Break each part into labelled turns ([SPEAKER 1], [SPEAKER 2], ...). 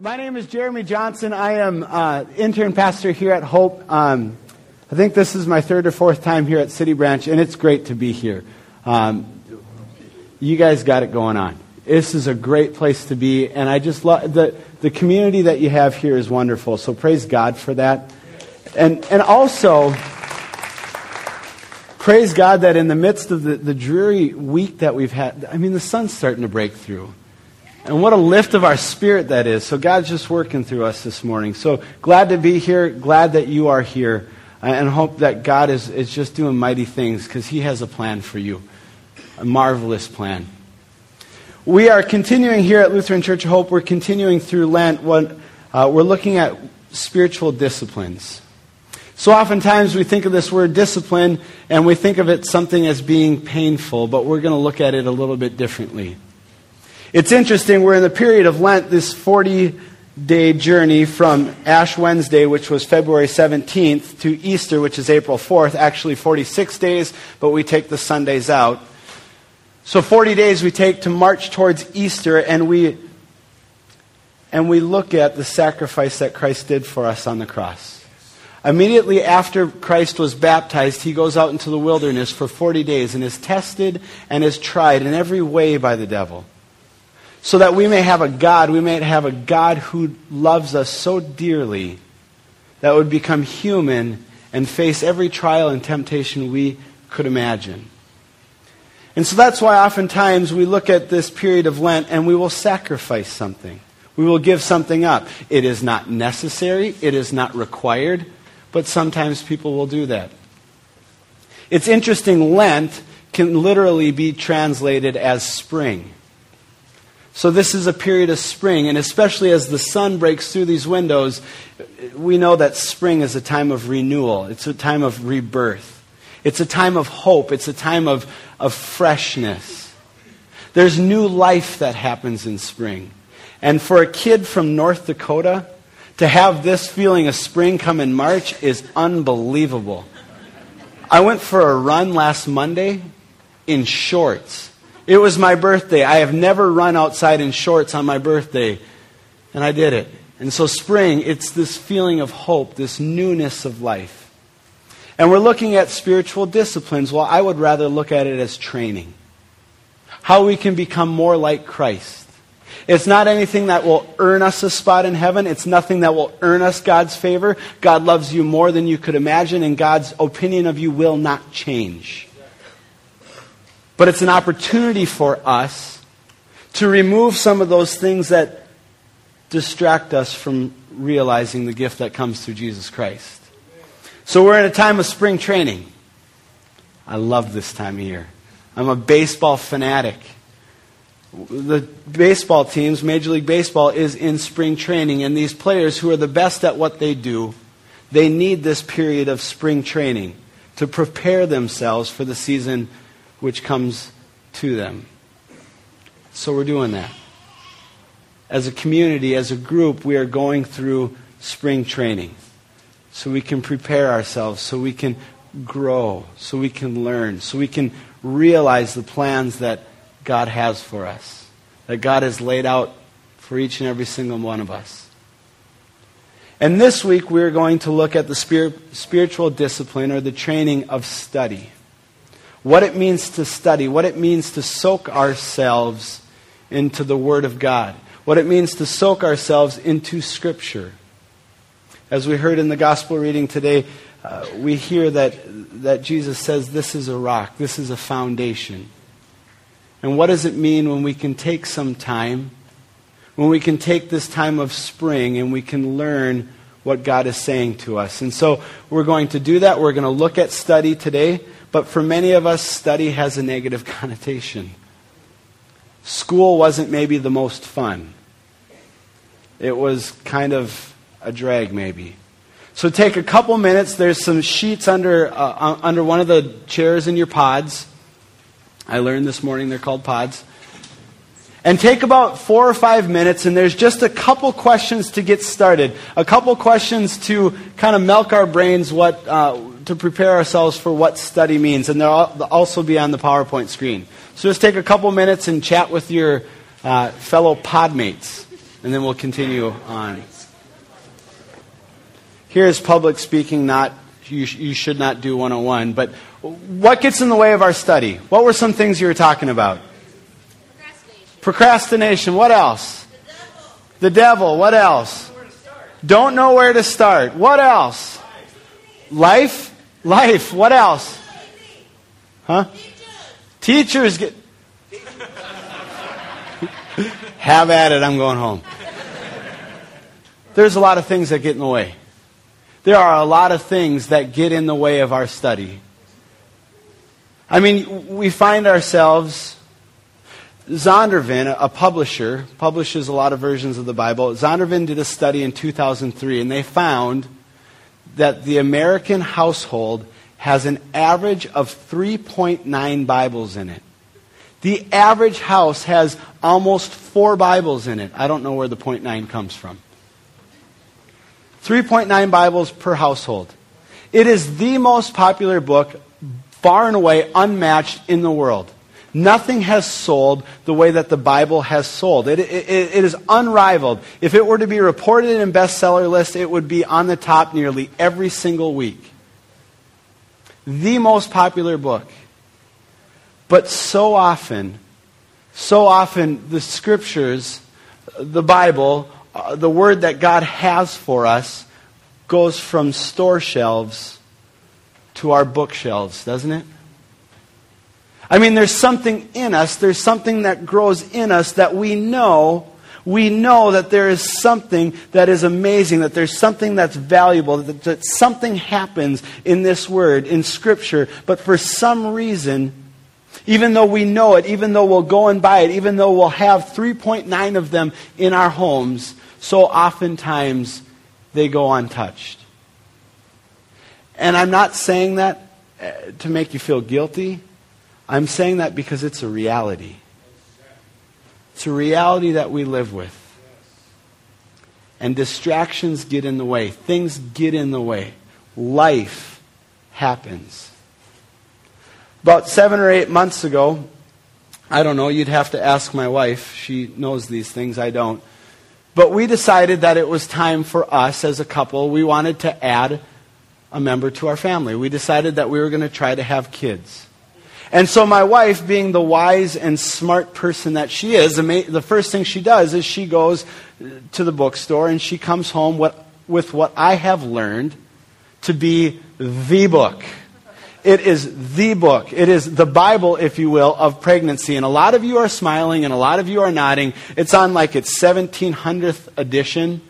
[SPEAKER 1] My name is Jeremy Johnson. I am uh, intern pastor here at Hope. Um, I think this is my third or fourth time here at City Branch, and it's great to be here. Um, you guys got it going on. This is a great place to be, and I just love the the community that you have here is wonderful. So praise God for that, and and also praise God that in the midst of the, the dreary week that we've had, I mean, the sun's starting to break through. And what a lift of our spirit that is. So God's just working through us this morning. So glad to be here. Glad that you are here. And hope that God is, is just doing mighty things because He has a plan for you. A marvelous plan. We are continuing here at Lutheran Church of Hope. We're continuing through Lent. What, uh, we're looking at spiritual disciplines. So oftentimes we think of this word discipline and we think of it something as being painful, but we're going to look at it a little bit differently. It's interesting, we're in the period of Lent, this 40 day journey from Ash Wednesday, which was February 17th, to Easter, which is April 4th, actually 46 days, but we take the Sundays out. So 40 days we take to march towards Easter, and we, and we look at the sacrifice that Christ did for us on the cross. Immediately after Christ was baptized, he goes out into the wilderness for 40 days and is tested and is tried in every way by the devil. So that we may have a God, we may have a God who loves us so dearly that would become human and face every trial and temptation we could imagine. And so that's why oftentimes we look at this period of Lent and we will sacrifice something. We will give something up. It is not necessary, it is not required, but sometimes people will do that. It's interesting, Lent can literally be translated as spring. So, this is a period of spring, and especially as the sun breaks through these windows, we know that spring is a time of renewal. It's a time of rebirth. It's a time of hope. It's a time of, of freshness. There's new life that happens in spring. And for a kid from North Dakota, to have this feeling of spring come in March is unbelievable. I went for a run last Monday in shorts. It was my birthday. I have never run outside in shorts on my birthday, and I did it. And so, spring, it's this feeling of hope, this newness of life. And we're looking at spiritual disciplines. Well, I would rather look at it as training. How we can become more like Christ. It's not anything that will earn us a spot in heaven. It's nothing that will earn us God's favor. God loves you more than you could imagine, and God's opinion of you will not change. But it's an opportunity for us to remove some of those things that distract us from realizing the gift that comes through Jesus Christ. So we're in a time of spring training. I love this time of year. I'm a baseball fanatic the baseball teams, Major League Baseball, is in spring training, and these players who are the best at what they do, they need this period of spring training to prepare themselves for the season which comes to them. So we're doing that. As a community, as a group, we are going through spring training so we can prepare ourselves, so we can grow, so we can learn, so we can realize the plans that God has for us, that God has laid out for each and every single one of us. And this week we're going to look at the spirit, spiritual discipline or the training of study. What it means to study, what it means to soak ourselves into the Word of God, what it means to soak ourselves into Scripture. As we heard in the gospel reading today, uh, we hear that, that Jesus says this is a rock, this is a foundation. And what does it mean when we can take some time, when we can take this time of spring and we can learn what God is saying to us? And so we're going to do that. We're going to look at study today. But for many of us, study has a negative connotation. School wasn't maybe the most fun. It was kind of a drag, maybe. So take a couple minutes. There's some sheets under, uh, under one of the chairs in your pods. I learned this morning they're called pods. And take about four or five minutes, and there's just a couple questions to get started. A couple questions to kind of milk our brains what, uh, to prepare ourselves for what study means. And they'll also be on the PowerPoint screen. So just take a couple minutes and chat with your uh, fellow podmates. and then we'll continue on. Here is public speaking, not you, sh- you should not do 101, but what gets in the way of our study? What were some things you were talking about?
[SPEAKER 2] Procrastination.
[SPEAKER 1] Procrastination. What else?
[SPEAKER 2] The devil.
[SPEAKER 1] The devil. What else? Don't know where to start. What else? Life? Life. What else? Huh? Teachers Teachers get. Have at it. I'm going home. There's a lot of things that get in the way. There are a lot of things that get in the way of our study. I mean, we find ourselves. Zondervan, a publisher, publishes a lot of versions of the Bible. Zondervan did a study in 2003, and they found that the American household has an average of 3.9 Bibles in it. The average house has almost four Bibles in it. I don't know where the 0.9 comes from. 3.9 Bibles per household. It is the most popular book, far and away unmatched in the world. Nothing has sold the way that the Bible has sold. It, it, it is unrivaled. If it were to be reported in bestseller list, it would be on the top nearly every single week. The most popular book. But so often, so often the scriptures, the Bible, uh, the word that God has for us goes from store shelves to our bookshelves, doesn't it? I mean, there's something in us, there's something that grows in us that we know. We know that there is something that is amazing, that there's something that's valuable, that, that something happens in this word, in Scripture, but for some reason, even though we know it, even though we'll go and buy it, even though we'll have 3.9 of them in our homes, so oftentimes they go untouched. And I'm not saying that uh, to make you feel guilty. I'm saying that because it's a reality. It's a reality that we live with. And distractions get in the way, things get in the way. Life happens. About seven or eight months ago, I don't know, you'd have to ask my wife. She knows these things, I don't. But we decided that it was time for us as a couple, we wanted to add a member to our family. We decided that we were going to try to have kids. And so my wife, being the wise and smart person that she is, the first thing she does is she goes to the bookstore and she comes home with what I have learned to be the book. It is the book. It is the Bible, if you will, of pregnancy. And a lot of you are smiling and a lot of you are nodding. It's on like its 1700th edition.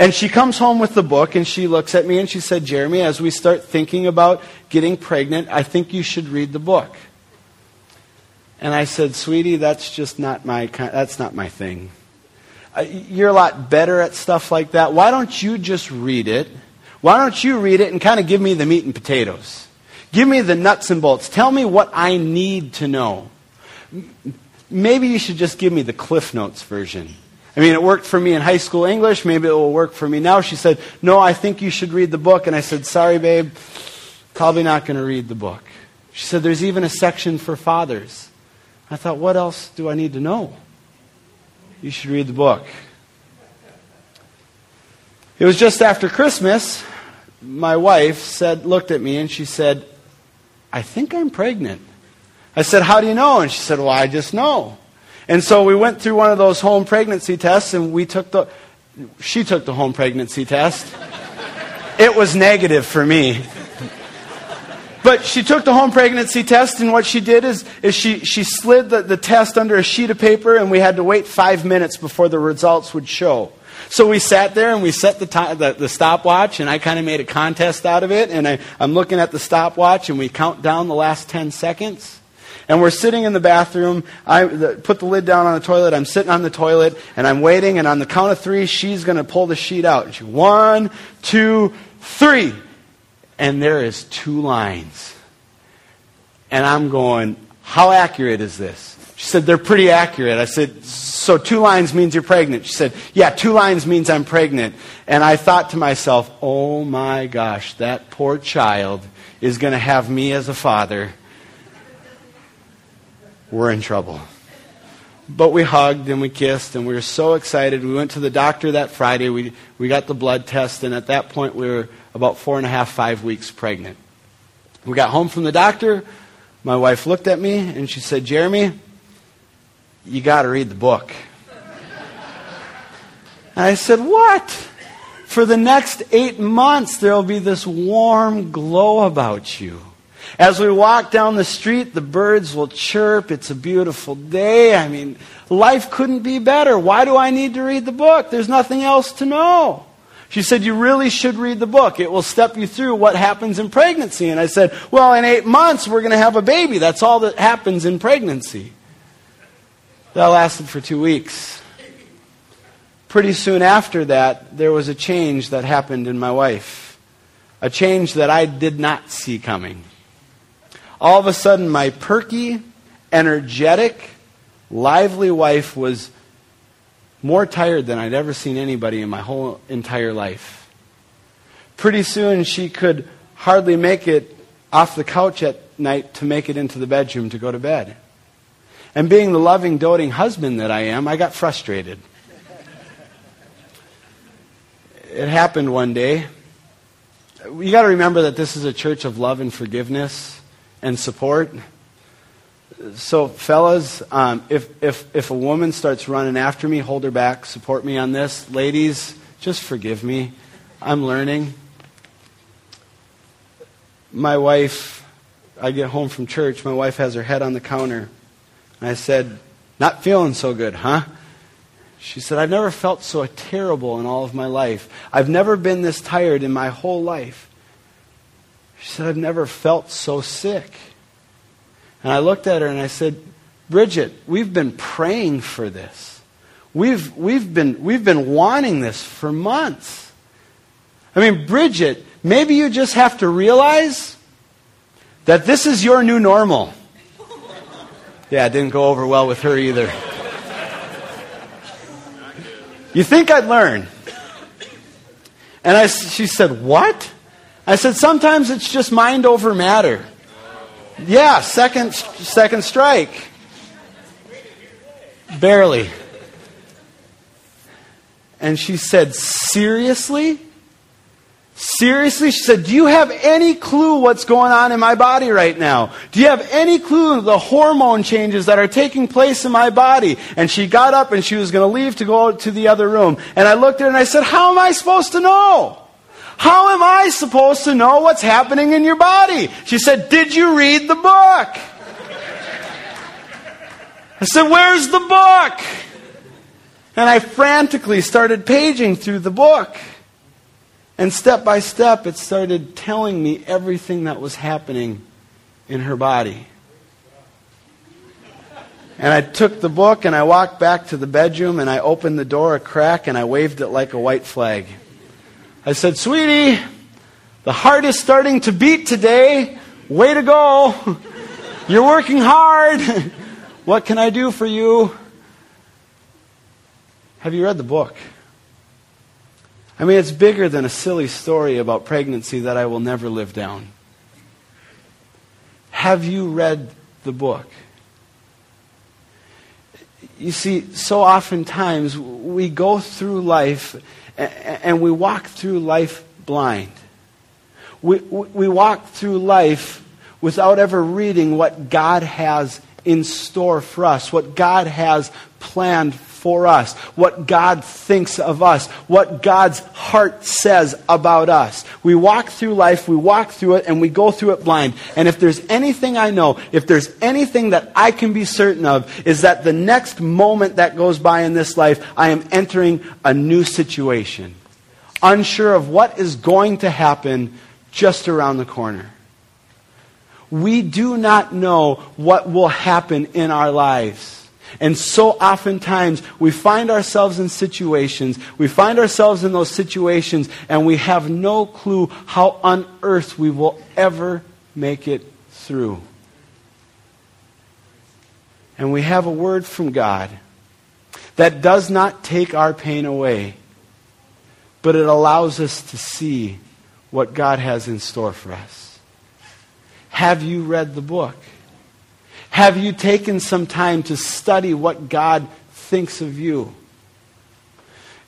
[SPEAKER 1] And she comes home with the book and she looks at me and she said, Jeremy, as we start thinking about getting pregnant, I think you should read the book. And I said, sweetie, that's just not my, that's not my thing. You're a lot better at stuff like that. Why don't you just read it? Why don't you read it and kind of give me the meat and potatoes? Give me the nuts and bolts. Tell me what I need to know. Maybe you should just give me the Cliff Notes version. I mean, it worked for me in high school English. Maybe it will work for me now. She said, No, I think you should read the book. And I said, Sorry, babe, probably not going to read the book. She said, There's even a section for fathers. I thought, What else do I need to know? You should read the book. It was just after Christmas. My wife said, looked at me and she said, I think I'm pregnant. I said, How do you know? And she said, Well, I just know. And so we went through one of those home pregnancy tests, and we took the, she took the home pregnancy test. It was negative for me. But she took the home pregnancy test, and what she did is, is she, she slid the, the test under a sheet of paper, and we had to wait five minutes before the results would show. So we sat there and we set the, time, the, the stopwatch, and I kind of made a contest out of it. And I, I'm looking at the stopwatch, and we count down the last 10 seconds. And we're sitting in the bathroom. I put the lid down on the toilet. I'm sitting on the toilet, and I'm waiting. And on the count of three, she's going to pull the sheet out. And she, one, two, three. And there is two lines. And I'm going, how accurate is this? She said, they're pretty accurate. I said, so two lines means you're pregnant. She said, yeah, two lines means I'm pregnant. And I thought to myself, oh my gosh, that poor child is going to have me as a father we're in trouble. but we hugged and we kissed and we were so excited. We went to the doctor that Friday. We, we got the blood test, and at that point, we were about four and a half, five weeks pregnant. We got home from the doctor. My wife looked at me and she said, Jeremy, you got to read the book. And I said, What? For the next eight months, there will be this warm glow about you. As we walk down the street, the birds will chirp. It's a beautiful day. I mean, life couldn't be better. Why do I need to read the book? There's nothing else to know. She said, You really should read the book. It will step you through what happens in pregnancy. And I said, Well, in eight months, we're going to have a baby. That's all that happens in pregnancy. That lasted for two weeks. Pretty soon after that, there was a change that happened in my wife. A change that I did not see coming. All of a sudden, my perky, energetic, lively wife was more tired than I'd ever seen anybody in my whole entire life. Pretty soon, she could hardly make it off the couch at night to make it into the bedroom to go to bed. And being the loving, doting husband that I am, I got frustrated. it happened one day. You got to remember that this is a church of love and forgiveness and support. So, fellas, um, if, if, if a woman starts running after me, hold her back, support me on this. Ladies, just forgive me. I'm learning. My wife, I get home from church, my wife has her head on the counter. And I said, Not feeling so good, huh? She said, I've never felt so terrible in all of my life. I've never been this tired in my whole life. She said, I've never felt so sick. And I looked at her and I said, Bridget, we've been praying for this. We've, we've, been, we've been wanting this for months. I mean, Bridget, maybe you just have to realize that this is your new normal. Yeah, it didn't go over well with her either. You think I'd learn? And I, she said, What? I said, sometimes it's just mind over matter. Yeah, second, second strike. Barely. And she said, Seriously? Seriously? She said, Do you have any clue what's going on in my body right now? Do you have any clue the hormone changes that are taking place in my body? And she got up and she was going to leave to go to the other room. And I looked at her and I said, How am I supposed to know? How am I supposed to know what's happening in your body? She said, Did you read the book? I said, Where's the book? And I frantically started paging through the book. And step by step, it started telling me everything that was happening in her body. And I took the book and I walked back to the bedroom and I opened the door a crack and I waved it like a white flag. I said, Sweetie, the heart is starting to beat today. Way to go. You're working hard. what can I do for you? Have you read the book? I mean, it's bigger than a silly story about pregnancy that I will never live down. Have you read the book? You see, so oftentimes we go through life and we walk through life blind. We, we walk through life without ever reading what God has in store for us, what God has planned for us, what God thinks of us, what God's heart says about us. We walk through life, we walk through it, and we go through it blind. And if there's anything I know, if there's anything that I can be certain of, is that the next moment that goes by in this life, I am entering a new situation. Unsure of what is going to happen just around the corner. We do not know what will happen in our lives. And so oftentimes we find ourselves in situations, we find ourselves in those situations, and we have no clue how on earth we will ever make it through. And we have a word from God that does not take our pain away, but it allows us to see what God has in store for us. Have you read the book? Have you taken some time to study what God thinks of you?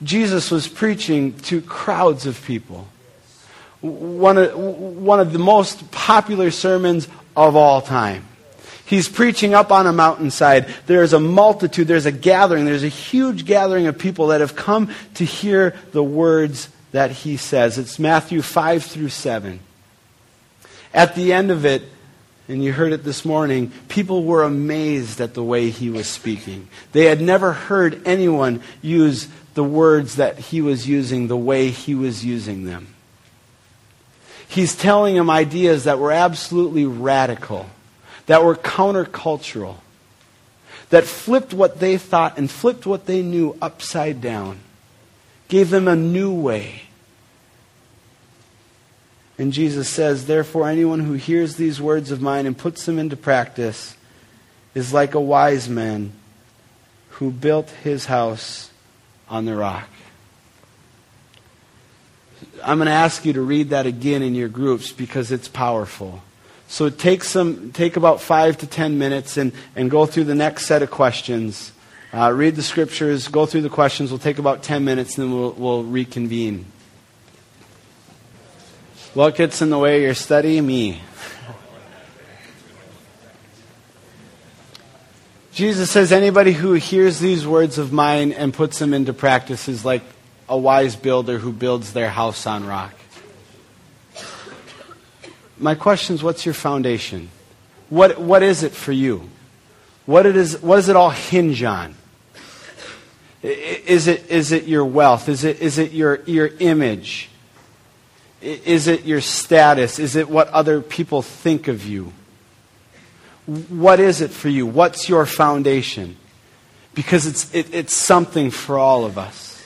[SPEAKER 1] Jesus was preaching to crowds of people. One of, one of the most popular sermons of all time. He's preaching up on a mountainside. There's a multitude, there's a gathering, there's a huge gathering of people that have come to hear the words that he says. It's Matthew 5 through 7. At the end of it, and you heard it this morning, people were amazed at the way he was speaking. They had never heard anyone use the words that he was using the way he was using them. He's telling them ideas that were absolutely radical, that were countercultural, that flipped what they thought and flipped what they knew upside down, gave them a new way. And Jesus says, Therefore, anyone who hears these words of mine and puts them into practice is like a wise man who built his house on the rock. I'm going to ask you to read that again in your groups because it's powerful. So take some, take about five to ten minutes and, and go through the next set of questions. Uh, read the scriptures, go through the questions. We'll take about ten minutes, and then we'll, we'll reconvene. What gets in the way of your study? Me. Jesus says, anybody who hears these words of mine and puts them into practice is like a wise builder who builds their house on rock. My question is, what's your foundation? What, what is it for you? What, it is, what does it all hinge on? Is it, is it your wealth? Is it, is it your, your image? Is it your status? Is it what other people think of you? What is it for you? What's your foundation? Because it's, it, it's something for all of us.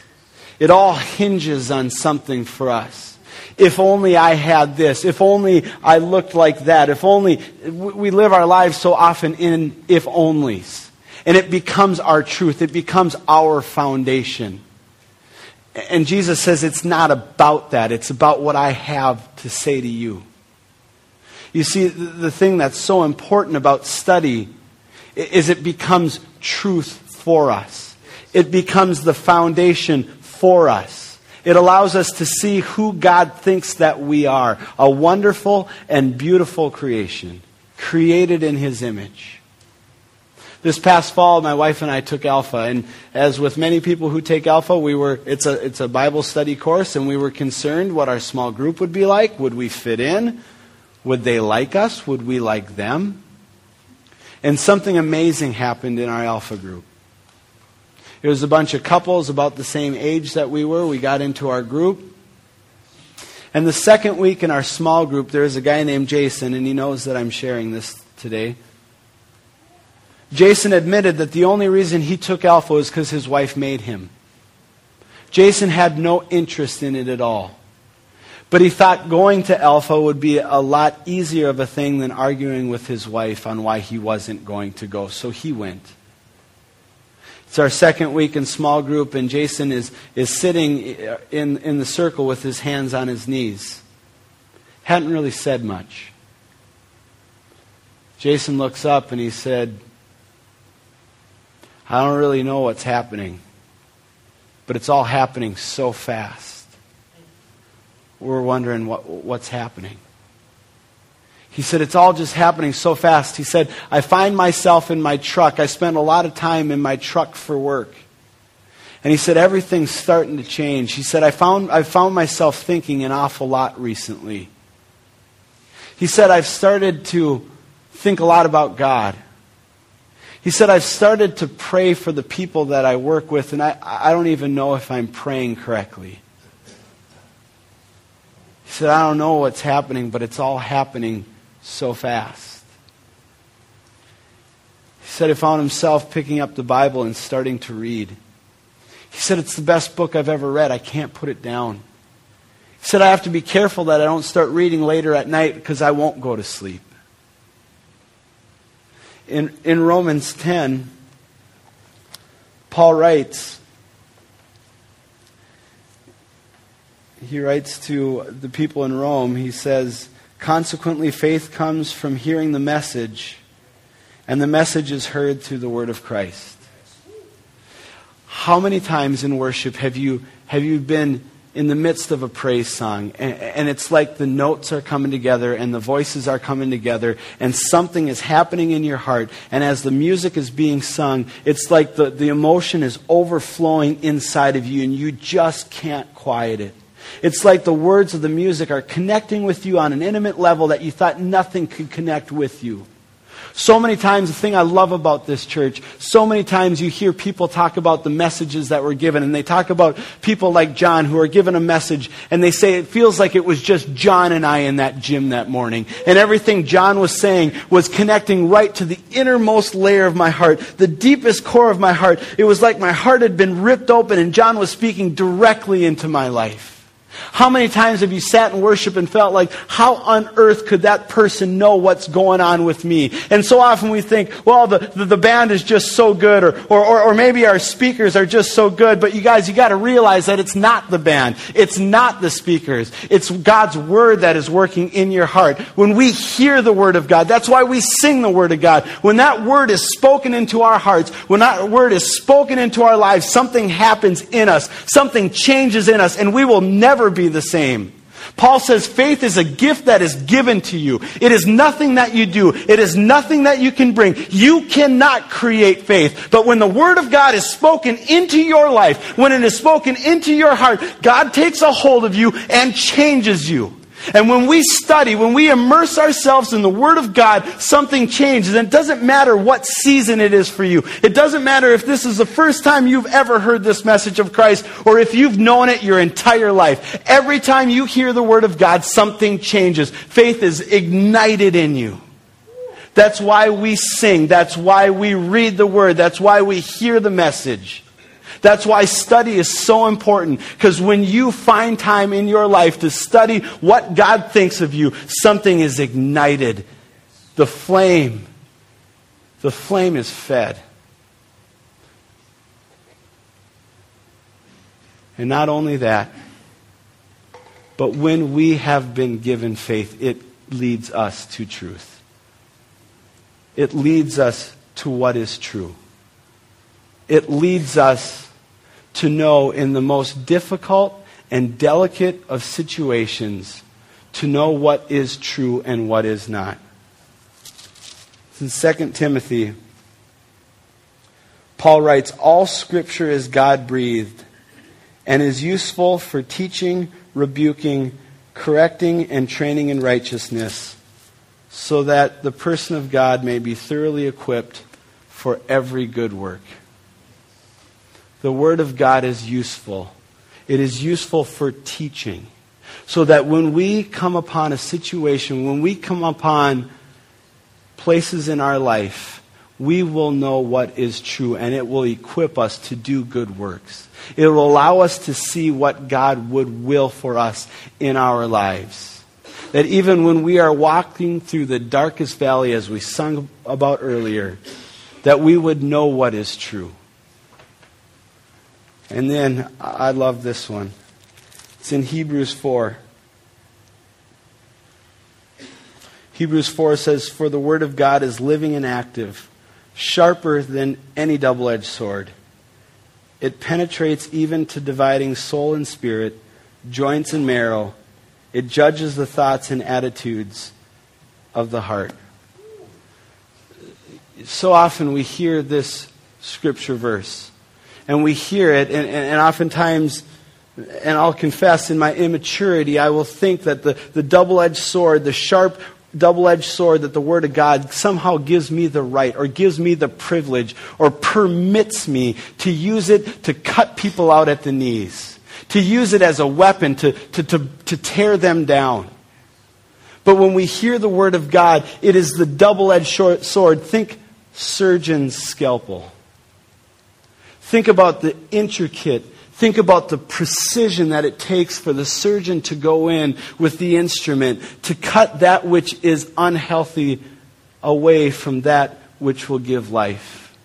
[SPEAKER 1] It all hinges on something for us. If only I had this. If only I looked like that. If only we live our lives so often in if onlys. And it becomes our truth. It becomes our foundation. And Jesus says it's not about that. It's about what I have to say to you. You see, the thing that's so important about study is it becomes truth for us. It becomes the foundation for us. It allows us to see who God thinks that we are a wonderful and beautiful creation, created in His image. This past fall, my wife and I took Alpha, and as with many people who take Alpha, we were it's a it's a Bible study course, and we were concerned what our small group would be like. Would we fit in? Would they like us? Would we like them? And something amazing happened in our Alpha group. It was a bunch of couples about the same age that we were. We got into our group. And the second week in our small group, there is a guy named Jason, and he knows that I'm sharing this today. Jason admitted that the only reason he took Alpha was because his wife made him. Jason had no interest in it at all. But he thought going to Alpha would be a lot easier of a thing than arguing with his wife on why he wasn't going to go. So he went. It's our second week in small group, and Jason is, is sitting in, in the circle with his hands on his knees. Hadn't really said much. Jason looks up and he said, I don't really know what's happening, but it's all happening so fast we're wondering what, what's happening. He said, It's all just happening so fast. He said, I find myself in my truck. I spend a lot of time in my truck for work. And he said, Everything's starting to change. He said, I found, I found myself thinking an awful lot recently. He said, I've started to think a lot about God. He said, I've started to pray for the people that I work with, and I, I don't even know if I'm praying correctly. He said, I don't know what's happening, but it's all happening so fast. He said he found himself picking up the Bible and starting to read. He said, It's the best book I've ever read. I can't put it down. He said, I have to be careful that I don't start reading later at night because I won't go to sleep. In, in Romans 10, Paul writes, he writes to the people in Rome, he says, Consequently, faith comes from hearing the message, and the message is heard through the word of Christ. How many times in worship have you, have you been in the midst of a praise song. And, it's like the notes are coming together and the voices are coming together and something is happening in your heart. And as the music is being sung it's like the, the emotion is overflowing inside of you and you just can't quiet it. It's like the words of the music are connecting with you on an intimate level that you thought nothing could connect with you so many times, the thing I love about this church, so many times you hear people talk about the messages that were given, and they talk about people like John who are given a message, and they say it feels like it was just John and I in that gym that morning. And everything John was saying was connecting right to the innermost layer of my heart, the deepest core of my heart. It was like my heart had been ripped open, and John was speaking directly into my life. How many times have you sat in worship and felt like, how on earth could that person know what's going on with me? And so often we think, well, the, the, the band is just so good, or, or, or, or maybe our speakers are just so good. But you guys, you got to realize that it's not the band. It's not the speakers. It's God's Word that is working in your heart. When we hear the Word of God, that's why we sing the Word of God. When that Word is spoken into our hearts, when that Word is spoken into our lives, something happens in us. Something changes in us, and we will never never be the same. Paul says faith is a gift that is given to you. It is nothing that you do. It is nothing that you can bring. You cannot create faith. But when the Word of God is spoken into your life, when it is spoken into your heart, God takes a hold of you and changes you. And when we study, when we immerse ourselves in the Word of God, something changes. And it doesn't matter what season it is for you. It doesn't matter if this is the first time you've ever heard this message of Christ or if you've known it your entire life. Every time you hear the Word of God, something changes. Faith is ignited in you. That's why we sing. That's why we read the Word. That's why we hear the message. That's why study is so important. Because when you find time in your life to study what God thinks of you, something is ignited. The flame, the flame is fed. And not only that, but when we have been given faith, it leads us to truth. It leads us to what is true. It leads us to know in the most difficult and delicate of situations to know what is true and what is not. In 2 Timothy, Paul writes, All scripture is God breathed and is useful for teaching, rebuking, correcting, and training in righteousness, so that the person of God may be thoroughly equipped for every good work the Word of God is useful. It is useful for teaching. So that when we come upon a situation, when we come upon places in our life, we will know what is true and it will equip us to do good works. It will allow us to see what God would will for us in our lives. That even when we are walking through the darkest valley, as we sung about earlier, that we would know what is true. And then I love this one. It's in Hebrews 4. Hebrews 4 says, For the word of God is living and active, sharper than any double edged sword. It penetrates even to dividing soul and spirit, joints and marrow. It judges the thoughts and attitudes of the heart. So often we hear this scripture verse and we hear it, and, and, and oftentimes, and I'll confess in my immaturity, I will think that the, the double edged sword, the sharp double edged sword that the Word of God somehow gives me the right or gives me the privilege or permits me to use it to cut people out at the knees, to use it as a weapon to, to, to, to tear them down. But when we hear the Word of God, it is the double edged sword. Think surgeon's scalpel. Think about the intricate, think about the precision that it takes for the surgeon to go in with the instrument to cut that which is unhealthy away from that which will give life.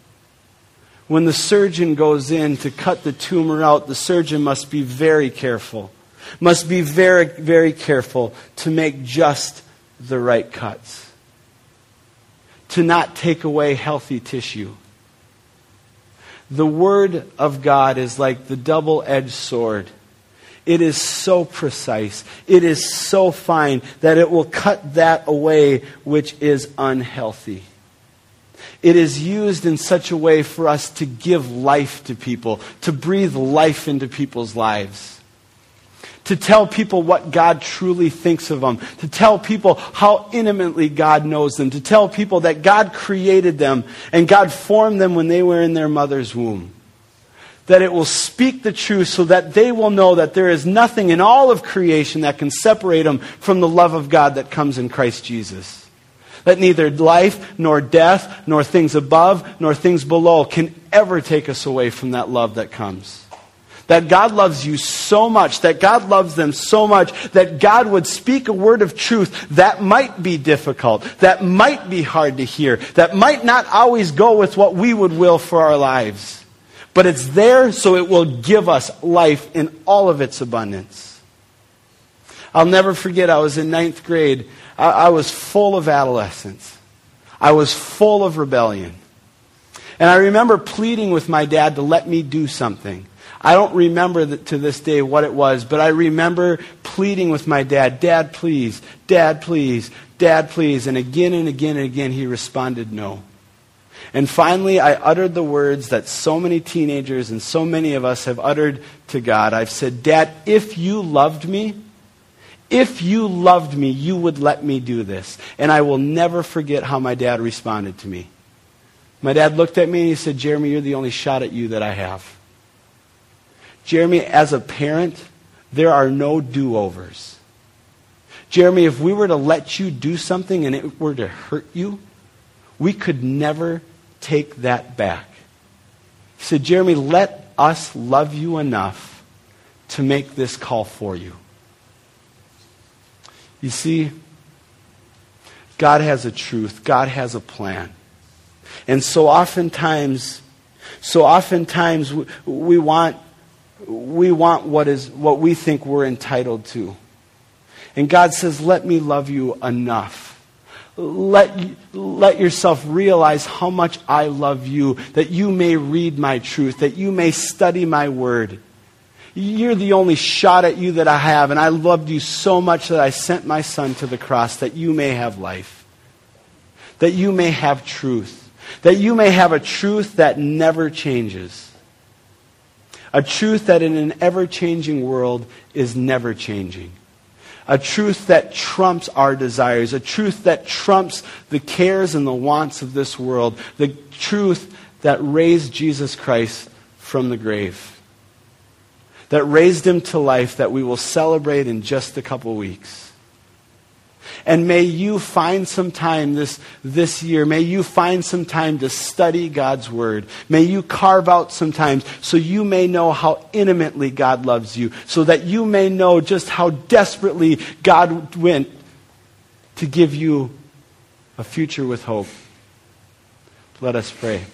[SPEAKER 1] When the surgeon goes in to cut the tumor out, the surgeon must be very careful, must be very, very careful to make just the right cuts to not take away healthy tissue. The Word of God is like the double edged sword. It is so precise. It is so fine that it will cut that away which is unhealthy. It is used in such a way for us to give life to people, to breathe life into people's lives to tell people what God truly thinks of them, to tell people how intimately God knows them, to tell people that God created them and God formed them when they were in their mother's womb. That it will speak the truth so that they will know that there is nothing in all of creation that can separate them from the love of God that comes in Christ Jesus. That neither life, nor death, nor things above, nor things below can ever take us away from that love that comes. That God loves you so much, that God loves them so much, that God would speak a word of truth that might be difficult, that might be hard to hear, that might not always go with what we would will for our lives. But it's there so it will give us life in all of its abundance. I'll never forget, I was in ninth grade. I, I was full of adolescence. I was full of rebellion. And I remember pleading with my dad to let me do something. I don't remember the, to this day what it was, but I remember pleading with my dad, Dad, please, Dad, please, Dad, please. And again and again and again, he responded no. And finally, I uttered the words that so many teenagers and so many of us have uttered to God. I've said, Dad, if you loved me, if you loved me, you would let me do this. And I will never forget how my dad responded to me. My dad looked at me and he said, Jeremy, you're the only shot at you that I have. Jeremy, as a parent, there are no do overs. Jeremy, if we were to let you do something and it were to hurt you, we could never take that back. He said, Jeremy, let us love you enough to make this call for you. You see, God has a truth, God has a plan. And so oftentimes, so oftentimes we, we want we want what is what we think we're entitled to. And God says, "Let me love you enough. Let let yourself realize how much I love you that you may read my truth, that you may study my word." You're the only shot at you that I have, and I loved you so much that I sent my son to the cross that you may have life, that you may have truth, that you may have a truth that never changes. A truth that in an ever changing world is never changing. A truth that trumps our desires. A truth that trumps the cares and the wants of this world. The truth that raised Jesus Christ from the grave. That raised him to life that we will celebrate in just a couple weeks. And may you find some time this, this year, may you find some time to study God's Word. May you carve out some time so you may know how intimately God loves you, so that you may know just how desperately God went to give you a future with hope. Let us pray.